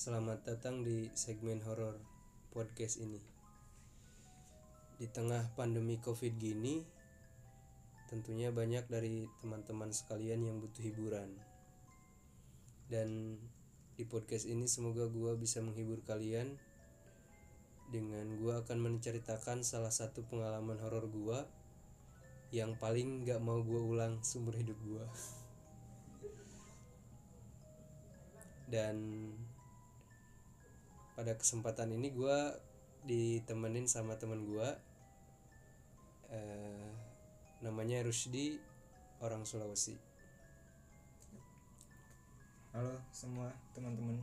Selamat datang di segmen horor podcast ini. Di tengah pandemi Covid gini, tentunya banyak dari teman-teman sekalian yang butuh hiburan. Dan di podcast ini semoga gua bisa menghibur kalian dengan gua akan menceritakan salah satu pengalaman horor gua yang paling gak mau gua ulang seumur hidup gua. dan pada kesempatan ini gue ditemenin sama teman gue eh, namanya Rusdi orang Sulawesi Halo semua teman-teman.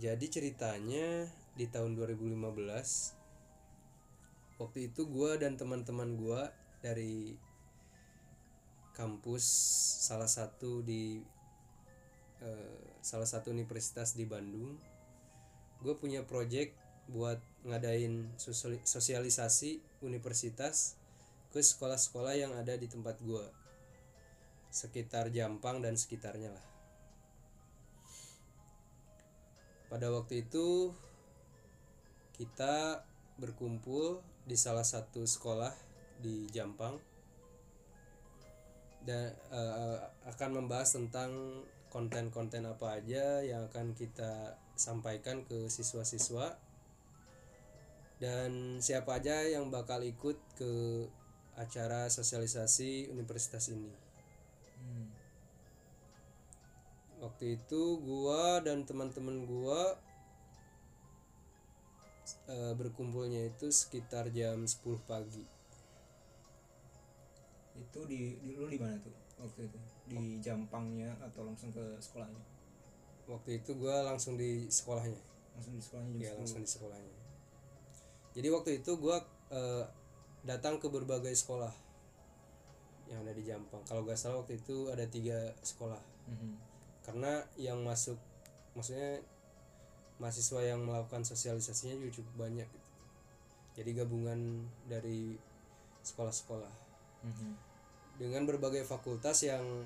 jadi ceritanya di tahun 2015 waktu itu gue dan teman-teman gue dari kampus salah satu di eh, salah satu universitas di Bandung gue punya project buat ngadain sosiali- sosialisasi universitas ke sekolah-sekolah yang ada di tempat gue sekitar Jampang dan sekitarnya lah. Pada waktu itu kita berkumpul di salah satu sekolah di Jampang. Dan eh, akan membahas tentang konten-konten apa aja yang akan kita sampaikan ke siswa-siswa dan siapa aja yang bakal ikut ke acara sosialisasi universitas ini. Hmm. Waktu itu gua dan teman-teman gua eh, berkumpulnya itu sekitar jam 10 pagi. Itu di, di lu di mana tuh waktu itu? Di Jampangnya atau langsung ke sekolahnya? Waktu itu gua langsung di sekolahnya. Langsung di sekolahnya Ya, 10. langsung di sekolahnya. Jadi waktu itu gua eh, datang ke berbagai sekolah yang ada di Jampang. Kalau gak salah waktu itu ada tiga sekolah. Mhm. Karena yang masuk, maksudnya mahasiswa yang melakukan sosialisasinya juga cukup banyak. Gitu. Jadi gabungan dari sekolah-sekolah Mhm. dengan berbagai fakultas yang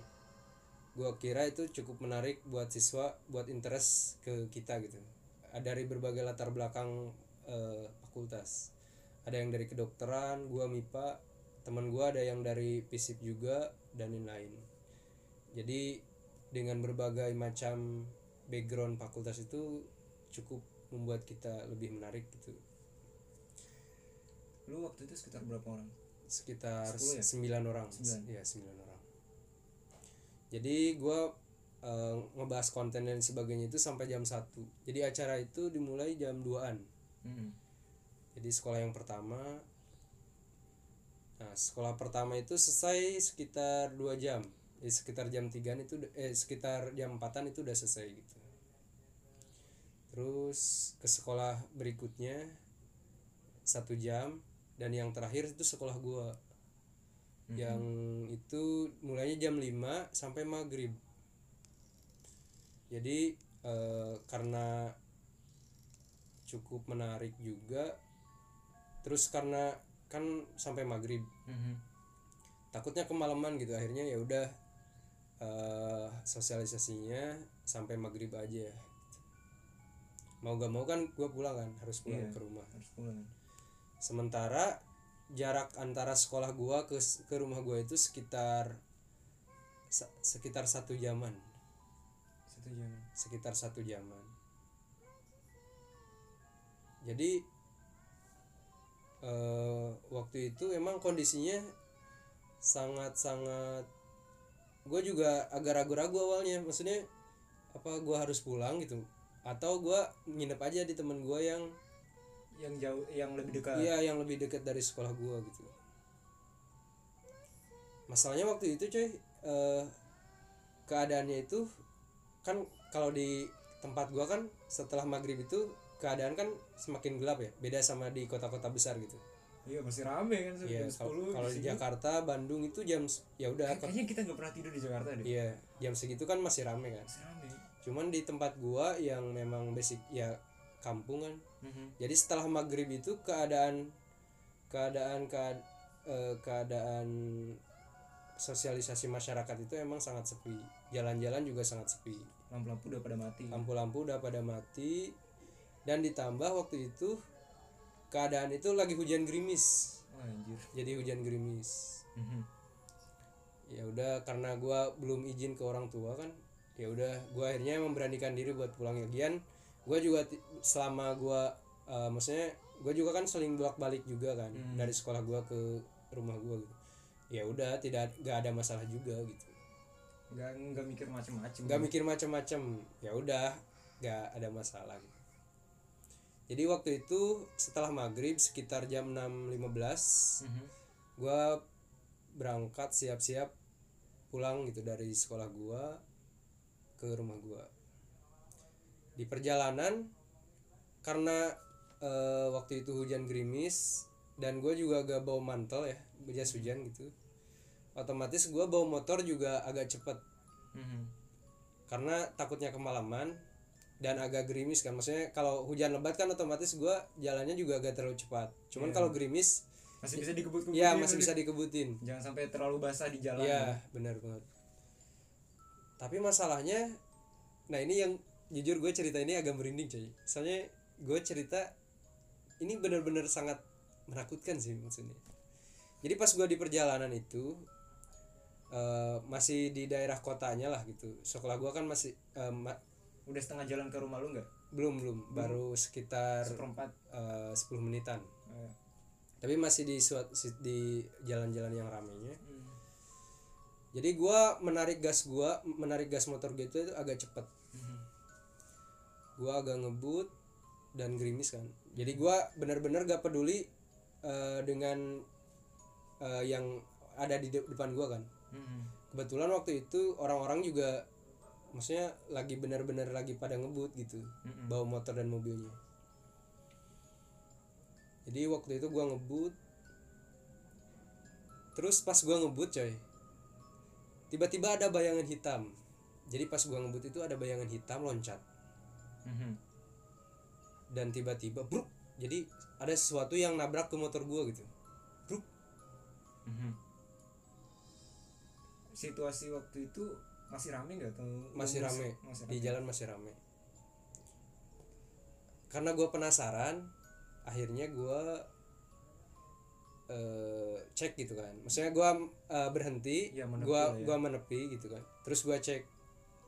gua kira itu cukup menarik buat siswa buat interest ke kita gitu Ada dari berbagai latar belakang eh, fakultas ada yang dari kedokteran gua MIPA teman gua ada yang dari FISIP juga dan lain-lain jadi dengan berbagai macam background fakultas itu cukup membuat kita lebih menarik gitu Lu waktu itu sekitar berapa orang? sekitar ya? orang Sembilan. Iya, sembilan orang jadi gua eh, ngebahas konten dan sebagainya itu sampai jam 1 jadi acara itu dimulai jam 2an Mhm. jadi sekolah yang pertama nah sekolah pertama itu selesai sekitar dua jam. Jadi sekitar jam 3 itu eh sekitar jam 4an itu udah selesai gitu. Terus ke sekolah berikutnya satu jam. Dan yang terakhir itu sekolah gua Mhm. yang itu mulainya jam 5 sampai maghrib jadi eh, karena cukup menarik juga terus karena kan sampai maghrib Mhm. takutnya kemalaman gitu akhirnya ya udah eh, sosialisasinya sampai maghrib aja mau gak mau kan gue pulang kan harus pulang Iya. ke rumah Harus pulang. sementara jarak antara sekolah gua ke ke rumah gua itu sekitar sekitar satu jaman. Satu jam. sekitar satu jaman. Jadi eh, waktu itu emang kondisinya sangat sangat gue juga agak ragu-ragu awalnya. Maksudnya apa gua harus pulang gitu? Atau gua nginep aja di temen gua yang Yang jauh yang lebih dekat. Iya yang lebih dekat dari sekolah gua gitu. Masalahnya waktu itu cuy eh, keadaannya itu kan kalau di tempat gua kan setelah maghrib itu keadaan kan semakin gelap ya beda sama di kota-kota besar gitu. Iya, masih rame kan Iya kalau 10. kalau di. Jakarta Bandung itu jam ya udah Kayak- Kayaknya kita nggak pernah tidur di Jakarta deh. iya jam segitu kan masih rame kan. Masih rame. Cuman di tempat gua yang memang basic ya kampung kan Mhm. jadi setelah maghrib itu keadaan keadaan kead- eh, keadaan sosialisasi masyarakat itu emang sangat sepi. Jalan-jalan juga sangat sepi. Lampu-lampu udah pada mati. Lampu-lampu udah pada mati. Dan ditambah waktu itu keadaan itu lagi hujan gerimis. Oh, anjir. Jadi hujan gerimis. Mhm. ya udah karena gua belum izin ke orang tua kan ya udah gua akhirnya memberanikan diri buat pulang. Lagian gua juga selama gua eh, maksudnya gua juga kan seling bolak balik juga kan Hmm. dari sekolah gua ke rumah gua gitu ya udah tidak gak ada masalah juga gitu nggak nggak mikir macem-macem nggak mikir macam-macam ya udah nggak ada masalah gitu. jadi waktu itu setelah maghrib sekitar jam 6.15 Mhm. gua berangkat siap-siap pulang gitu dari sekolah gua ke rumah gua di perjalanan karena eh, waktu itu hujan gerimis dan gue juga gak bawa mantel ya jas hujan gitu otomatis gua bawa motor juga agak cepet. Mhm. karena takutnya kemalaman dan agak gerimis kan. Maksudnya kalau hujan lebat kan otomatis gua jalannya juga agak terlalu cepat. Cuman Iya. kalau gerimis masih bisa dikebut-kebutin ya masih bisa dikebutin. Jangan sampai terlalu basah di jalan Iya benar banget. Tapi masalahnya nah ini yang jujur gue cerita ini agak merinding coy. Soalnya gue cerita ini benar-benar sangat menakutkan sih maksudnya. Jadi pas gue di perjalanan itu eh, masih di daerah kotanya lah gitu. Sekolah gue kan masih eh, ma- udah setengah jalan ke rumah lu nggak? belum belum. Baru sekitar seperempat. eh, 10 menitan. Eh, tapi masih di suat- di jalan-jalan yang ramenya. Hmm. jadi gua menarik gas gua menarik gas motor gitu itu agak cepet Gua agak ngebut dan gerimis kan. Jadi gua benar-benar gak peduli eh, dengan eh, yang ada di de- depan gua kan. Kebetulan waktu itu orang-orang juga maksudnya lagi benar-benar lagi pada ngebut gitu bawa motor dan mobilnya. Jadi waktu itu gua ngebut. Terus pas gua ngebut coy tiba-tiba ada bayangan hitam. Jadi pas gua ngebut itu ada bayangan hitam loncat Mhm. dan tiba-tiba bruk jadi ada sesuatu yang nabrak ke motor gua gitu bruk Mhm. situasi waktu itu masih rame nggak atau masih rame masih di jalan masih rame karena gua penasaran akhirnya gua eh, cek gitu kan maksudnya gua eh, berhenti Ya, menepi gua lah ya. gua menepi gitu kan terus gua cek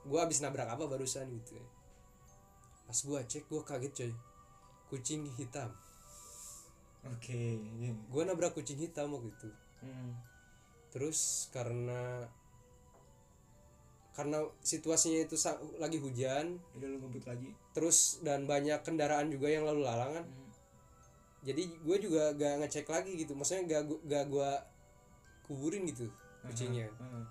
gua habis nabrak apa barusan gitu ya. Pas gua cek gua kaget coy kucing hitam oke iya. gua nabrak kucing hitam waktu itu Mhm. terus karena karena situasinya itu lagi hujan udah lu ngebut lagi terus dan banyak kendaraan juga yang lalu lalang kan Mhm. jadi gue juga gak ngecek lagi gitu maksudnya gak gak gue kuburin gitu kucingnya Heeh.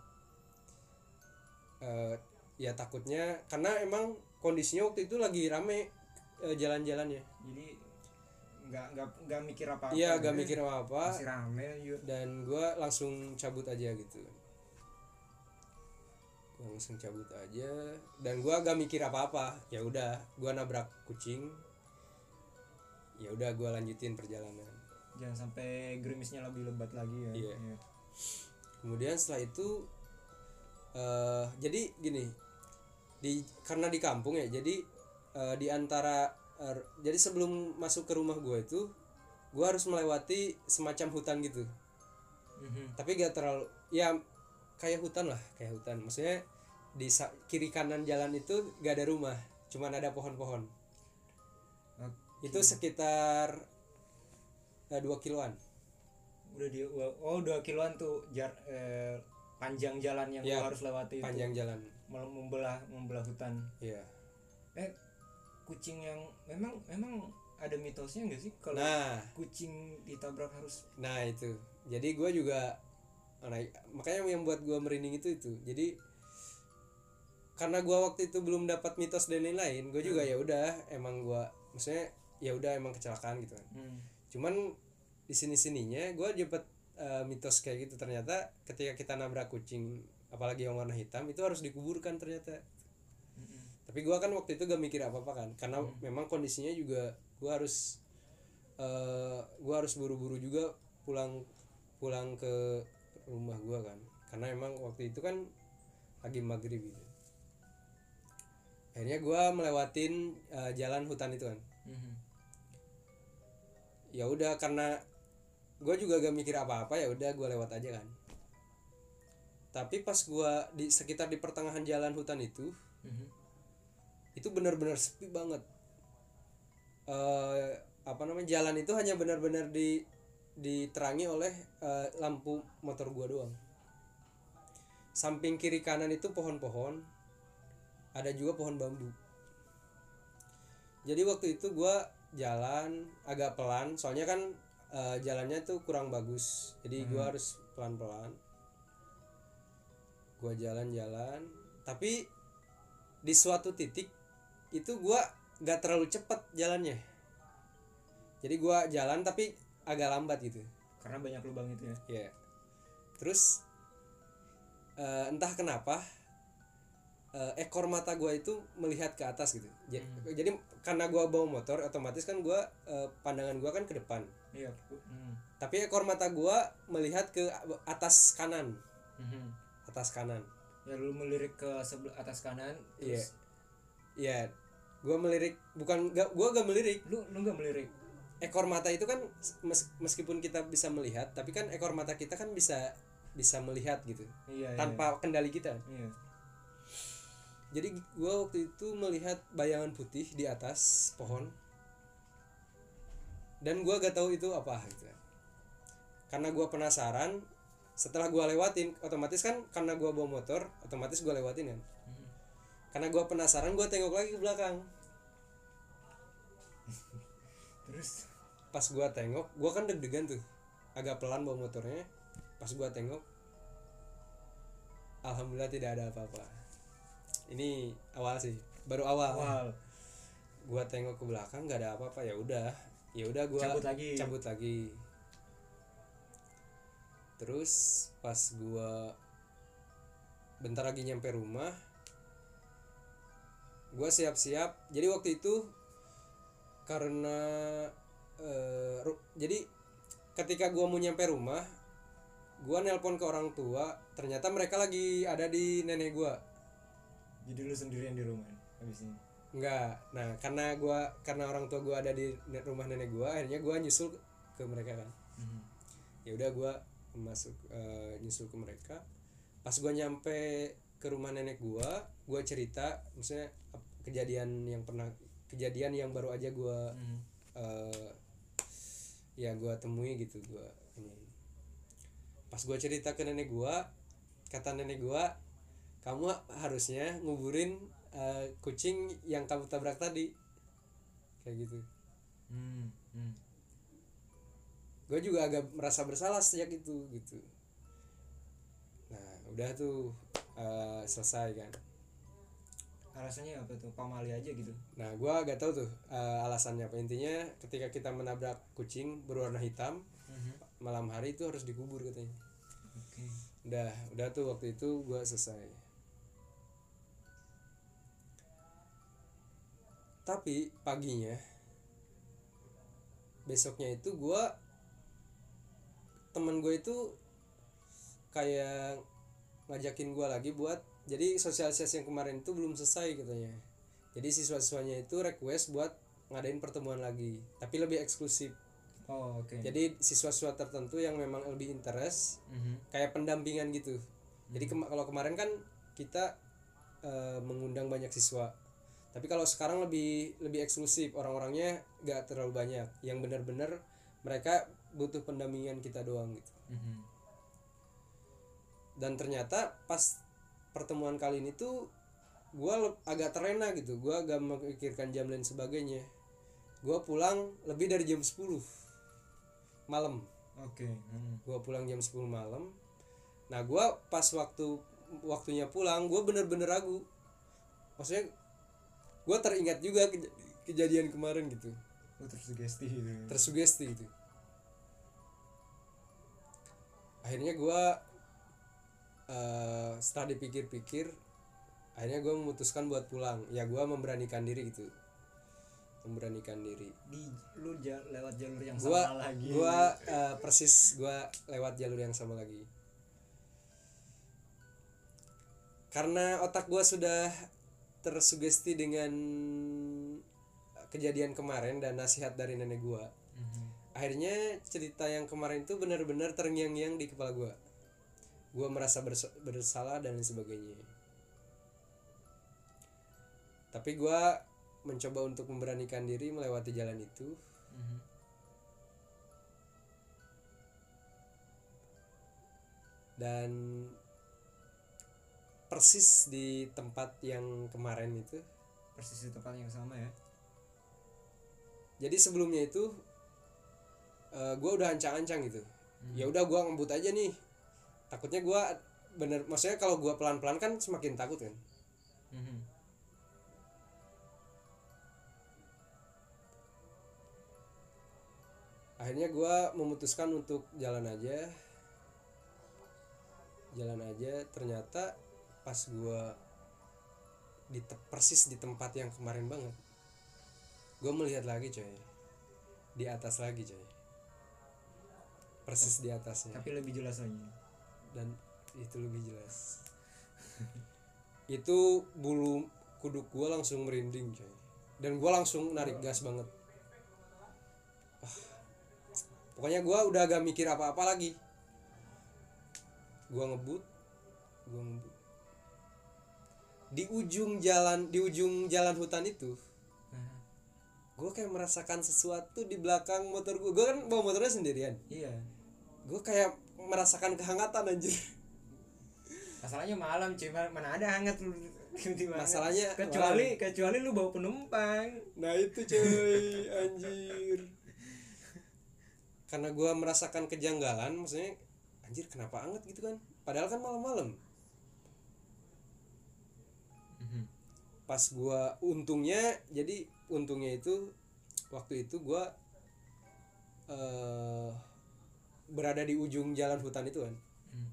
Eh, ya takutnya karena emang kondisinya waktu itu lagi rame eh, jalan-jalannya jadi nggak nggak nggak mikir apa apa iya gak mikir apa apa masih rame yuk. Dan gue langsung cabut aja gitu. Langsung cabut aja. Dan gue gak mikir apa apa ya udah gue nabrak kucing. Ya udah gue lanjutin perjalanan. Jangan sampai gerimisnya lebih lebat lagi ya. Iya. kemudian setelah itu eh jadi gini di karena di kampung ya jadi eh, di antara er, jadi sebelum masuk ke rumah gue itu gue harus melewati semacam hutan gitu. Mhm. tapi gak terlalu ya kayak hutan lah kayak hutan. Maksudnya di kiri kanan jalan itu gak ada rumah cuman ada pohon-pohon. Oke. itu sekitar eh, dua kiloan. Udah di oh dua kiloan tuh jar eh, panjang jalan yang Ya, harus lewati panjang jalan. itu Mel- membelah membelah hutan. Ya eh kucing yang memang memang ada mitosnya nggak sih? Kalau nah. kucing ditabrak harus Nah itu, jadi gue juga, nah, makanya yang buat gue merinding itu itu. Jadi karena gue waktu itu belum dapat mitos dan lain-lain, gue juga ya udah emang gue, maksudnya ya udah emang kecelakaan gitu kan. hmm. Cuman di sini sininya gue dapat eh, mitos kayak gitu. Ternyata ketika kita nabrak kucing, apalagi yang warna hitam itu harus dikuburkan ternyata. Mm-mm. Tapi gue kan waktu itu gak mikir apa apa kan, karena memang kondisinya juga gue harus eh gue harus buru-buru juga pulang pulang ke rumah gue kan karena emang waktu itu kan lagi maghrib gitu akhirnya gue melewatin eh, jalan hutan itu kan Mhm. ya udah karena gue juga gak mikir apa-apa ya udah gue lewat aja kan tapi pas gue di sekitar di pertengahan jalan hutan itu Mhm. itu benar-benar sepi banget. Eh apa namanya jalan itu hanya benar-benar di diterangi oleh eh, lampu motor gua doang. Samping kiri kanan itu pohon-pohon ada juga pohon bambu. Jadi waktu itu gua jalan agak pelan soalnya kan eh, jalannya tuh kurang bagus. Jadi gua harus pelan-pelan gua jalan-jalan. Tapi di suatu titik itu gua gak terlalu cepet jalannya. Jadi gua jalan tapi agak lambat gitu. Karena banyak lubang itu ya? Ya terus eh, entah kenapa eh, ekor mata gua itu melihat ke atas gitu. Ja- jadi karena gua bawa motor otomatis kan gua eh, pandangan gua kan ke depan. Iya Mhm. tapi ekor mata gua melihat ke atas kanan. Mhm. Atas kanan. Ya lu melirik ke sebelah atas kanan Iya. terus? Ya gua melirik bukan gak gua gak melirik. Lu lu nggak melirik? Ekor mata itu kan mes- meskipun kita bisa melihat tapi kan ekor mata kita kan bisa bisa melihat gitu. Iya tanpa kendali kita. Iya, iya. jadi gua waktu itu melihat bayangan putih di atas pohon. Dan gua gak tahu itu apa gitu. Karena gua penasaran setelah gua lewatin otomatis kan karena gua bawa motor otomatis gua lewatin kan. Mhm. karena gua penasaran gua tengok lagi ke belakang. Terus? Pas gua tengok gua kan deg-degan tuh. Agak pelan bawa motornya. Pas gua tengok alhamdulillah tidak ada apa-apa. Ini awal sih baru awal. Awal. Gua tengok ke belakang nggak ada apa-apa ya udah. Ya udah gua cabut lagi. cabut lagi terus pas gua bentar lagi nyampe rumah gua siap-siap jadi waktu itu karena ru- jadi ketika gua mau nyampe rumah gua nelpon ke orang tua ternyata mereka lagi ada di nenek gua jadi lu sendirian di rumah habis ini Enggak. Nah, karena gua karena orang tua gua ada di rumah nenek gua, akhirnya gua nyusul ke mereka kan. Mhm. Ya udah gua masuk eh, nyusul ke mereka. Pas gua nyampe ke rumah nenek gua, gua cerita maksudnya kejadian yang pernah kejadian yang baru aja gua Mhm. eh, ya gua temui gitu gua ini. Pas gua cerita ke nenek gua, kata nenek gua, kamu harusnya nguburin eh, kucing yang kamu tabrak tadi. Kayak gitu. Mhm. Mhm. Gue juga agak merasa bersalah sejak itu gitu. Nah, udah tuh eh, selesai kan. alasannya apa tuh pamali aja gitu Nah, gua agak tahu tuh eh, alasannya apa. Intinya ketika kita menabrak kucing berwarna hitam Mhm. malam hari itu harus dikubur katanya. oke udah udah tuh waktu itu gua selesai tapi paginya besoknya itu gua temen gue itu kayak ngajakin gua lagi buat jadi sosialisasi yang kemarin itu belum selesai katanya. Jadi siswa-siswanya itu request buat ngadain pertemuan lagi tapi lebih eksklusif. Oh oke. Jadi siswa-siswa tertentu yang memang lebih interest Mhm. kayak pendampingan gitu. Jadi kema- kalau kemarin kan kita eh, mengundang banyak siswa. Tapi kalau sekarang lebih lebih eksklusif orang-orangnya gak terlalu banyak. Yang benar-benar mereka butuh pendampingan kita doang gitu. Mhm. dan ternyata pas pertemuan kali ini tuh gue agak terlena gitu. Gue agak memikirkan jam dan sebagainya. Gue pulang lebih dari jam 10 malam. Oke Mhm. gue pulang jam 10 malam. Nah gue pas waktu waktunya pulang gue bener-bener ragu. Maksudnya gue teringat juga keja- kejadian kemarin gitu. Tersugesti gitu. Tersugesti gitu akhirnya gue eh setelah dipikir-pikir akhirnya gue memutuskan buat pulang. Ya gue memberanikan diri gitu. Memberanikan diri. Di lu ja- lewat jalur yang gua sama lagi. gua eh, persis gua lewat jalur yang sama lagi. Karena otak gua sudah tersugesti dengan kejadian kemarin dan nasihat dari nenek gua akhirnya cerita yang kemarin itu benar-benar terngiang-ngiang di kepala gua. Gua merasa bersa- bersalah dan lain sebagainya. Tapi gua mencoba untuk memberanikan diri melewati jalan itu. Dan persis di tempat yang kemarin itu persis di tempat yang sama ya? Jadi sebelumnya itu eh gue udah ancang-ancang gitu. Ya udah gue ngebut aja nih. Takutnya gue bener maksudnya kalau gue pelan-pelan kan semakin takut kan? Akhirnya gue memutuskan untuk jalan aja. Jalan aja. Ternyata pas gue di persis di tempat yang kemarin banget gue melihat lagi coy. Di atas lagi coy persis di atasnya. Tapi lebih jelas lagi. Dan itu lebih jelas. Itu bulu kuduk gue langsung merinding coy. Dan gue langsung narik gas banget. Wah, pokoknya gue udah gak mikir apa-apa lagi. Gue ngebut gue ngebut. Di ujung jalan di ujung jalan hutan itu gue kayak merasakan sesuatu di belakang motor gue gue kan bawa motornya sendirian. Iya gue kayak merasakan kehangatan anjir. Masalahnya malam cuy. Ma- mana ada hangat lu. Masalahnya kecuali kecuali lu bawa penumpang. Nah itu cuy. Anjir. Karena gue merasakan kejanggalan maksudnya anjir kenapa anget gitu kan? Padahal kan malam-malam. Pas gua untungnya jadi untungnya itu waktu itu gua eh berada di ujung jalan hutan itu kan. Hmm.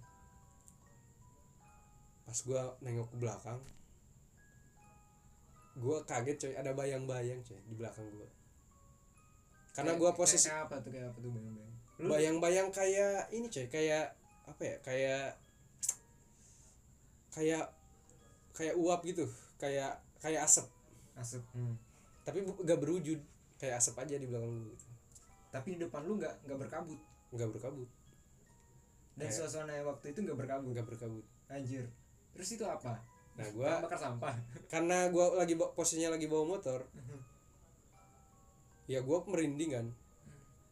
pas gua nengok ke belakang gua kaget coy. Ada bayang-bayang coy di belakang gua. Karena kayak- posisi kayak apa tuh? Kayak apa tuh bayang-bayang? Bayang-bayang kayak ini coy. Kayak apa ya? Kayak kayak kayak uap gitu. Kayak kayak asap. Asap hmm. tapi gak berwujud. Kayak asap aja di belakang gue gitu. tapi di depan lu nggak nggak berkabut nggak berkabut. Dan Kayak- suasana waktu itu nggak berkabut? Nggak berkabut. Anjir. Terus itu apa? Nah gua bakar sampah? karena gua lagi posisinya lagi bawa motor. Ya gua merinding kan.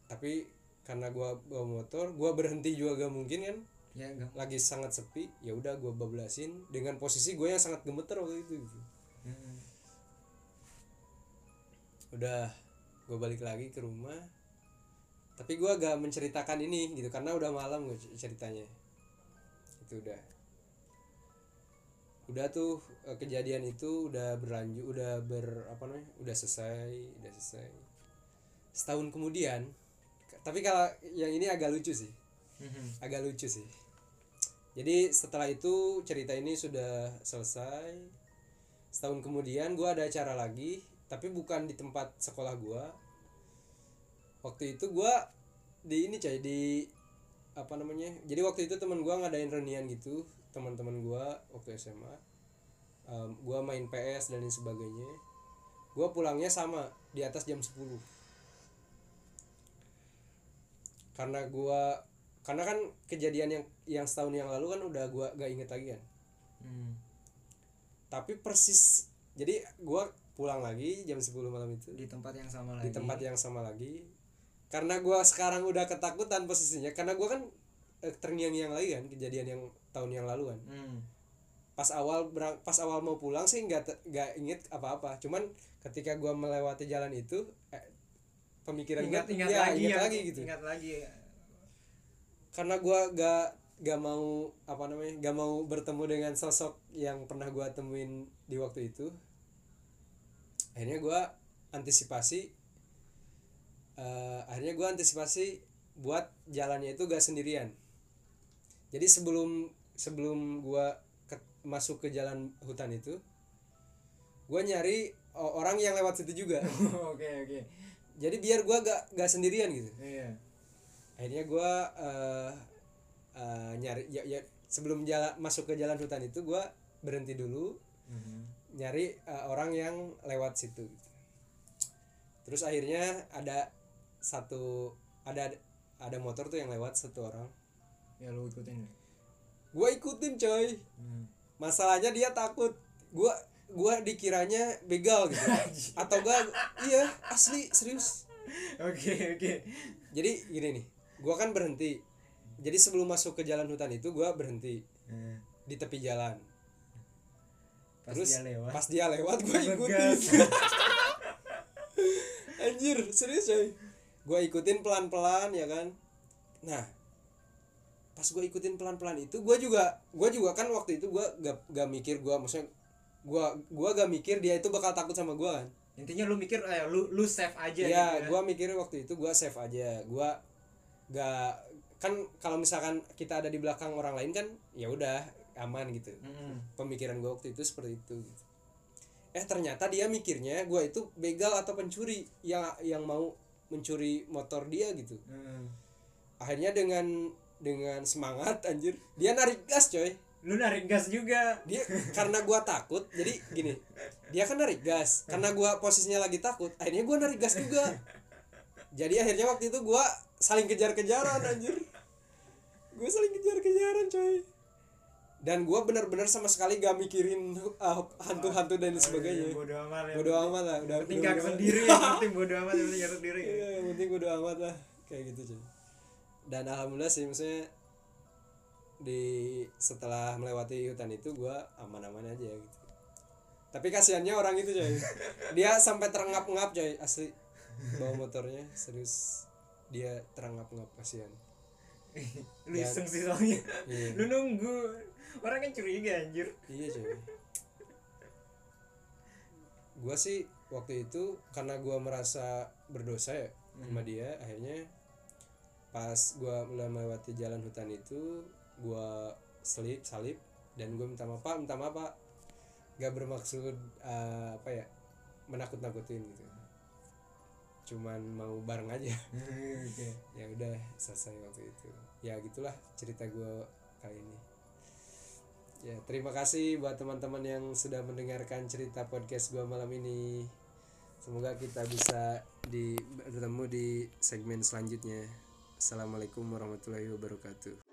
Tapi karena gua bawa motor gua berhenti juga gak mungkin kan. Ya enggak lagi sangat sepi ya udah gua bablasin dengan posisi gue yang sangat gemeter waktu itu gitu. Hmm. udah gue balik lagi ke rumah tapi gua gak menceritakan ini gitu karena udah malam gue ceritanya. Itu udah. Udah tuh eh, kejadian itu udah berlanjut udah ber apa namanya udah selesai udah selesai. Setahun kemudian tapi kalau yang ini agak lucu sih. Mhm. agak lucu sih. Jadi setelah itu cerita ini sudah selesai. Setahun kemudian gua ada acara lagi tapi bukan di tempat sekolah gua waktu itu gua di ini coy di apa namanya jadi waktu itu teman gua ngadain reunian gitu teman-teman gua waktu SMA Em, gua main PS dan lain sebagainya. Gua pulangnya sama di atas jam 10 karena gua karena kan kejadian yang yang setahun yang lalu kan udah gua gak inget lagi kan. Hmm. tapi persis jadi gua pulang lagi jam 10 malam itu. Di tempat yang sama lagi. di tempat yang sama lagi karena gua sekarang udah ketakutan posisinya karena gua kan eh, terngiang-ngiang lagi kan kejadian yang tahun yang lalu kan. Hmm. pas awal berang, pas awal mau pulang sih nggak nggak inget apa-apa. Cuman ketika gua melewati jalan itu eh, pemikiran gua ingat ingat ya, lagi ingat ya, lagi gitu. ingat lagi. Karena gua gak gak mau apa namanya gak mau bertemu dengan sosok yang pernah gua temuin di waktu itu. Akhirnya gua antisipasi eh, akhirnya gua antisipasi buat jalannya itu gak sendirian. Jadi sebelum sebelum gua ke- masuk ke jalan hutan itu gua nyari orang yang lewat situ juga. Oke oke. Jadi biar gua gak gak sendirian gitu. Iya. Akhirnya gua eh, eh, nyari ya, ya sebelum jalan masuk ke jalan hutan itu gua berhenti dulu Mhm. nyari uh, orang yang lewat situ. Terus akhirnya ada satu ada ada motor tuh yang lewat satu orang. Ya lu ikutin ya gua ikutin coy. Hmm. masalahnya dia takut. Gua gua dikiranya begal gitu. Atau gua iya asli serius. Oke oke. Jadi gini nih. Gua kan berhenti. Jadi sebelum masuk ke jalan hutan itu gua berhenti Hmm. di tepi jalan. Pas terus dia lewat. pas dia lewat gua Ngegas. ikutin. Anjir serius coy gua ikutin pelan pelan ya kan nah pas gua ikutin pelan pelan itu gua juga gua juga kan waktu itu gua gak, gak mikir gua maksudnya gua gua gak mikir dia itu bakal takut sama gua kan intinya lu mikir eh, lu lu safe aja Iya, gitu ya. gua mikir waktu itu gua save aja. Gua gak kan kalau misalkan kita ada di belakang orang lain kan ya udah aman gitu. Mm-mm. Pemikiran gua waktu itu seperti itu. gitu. Eh ternyata dia mikirnya gua itu begal atau pencuri yang yang mau mencuri motor dia gitu. Mm. Akhirnya dengan dengan semangat anjir, dia narik gas coy. lu narik gas juga Dia karena gua takut, jadi gini. Dia kan narik gas. Karena gua posisinya lagi takut, akhirnya gua narik gas juga. Jadi akhirnya waktu itu gua saling kejar-kejaran anjir. Gua saling kejar-kejaran coy. Dan gua benar-benar sama sekali gak mikirin uh, hantu-hantu dan sebagainya. bodo amat ya Bodo amat lah, udah penting gak sendiri ya penting bodo amat penting gak sendiri ya. Iya, yang penting bodo amat lah kayak gitu coy. Dan alhamdulillah sih maksudnya di setelah melewati hutan itu gua aman-aman aja gitu. Tapi kasihannya orang itu coy. Dia sampai terengap-engap coy asli bawa motornya serius dia terengap-engap kasihan. lu iseng sih soalnya Iya. lu nunggu orang kan curiga anjir Iya coy. Gua sih waktu itu karena gua merasa berdosa ya sama dia, akhirnya pas gua mulai melewati jalan hutan itu, gua selip salip dan gua minta maaf Pak, minta maaf Pak. Gak bermaksud eh, apa ya menakut-nakutin gitu. Cuman mau bareng aja. ya udah selesai waktu itu. Ya gitulah cerita gua kali ini. Ya, terima kasih buat teman-teman yang sudah mendengarkan cerita podcast gua malam ini. Semoga kita bisa di bertemu di segmen selanjutnya. Assalamualaikum warahmatullahi wabarakatuh.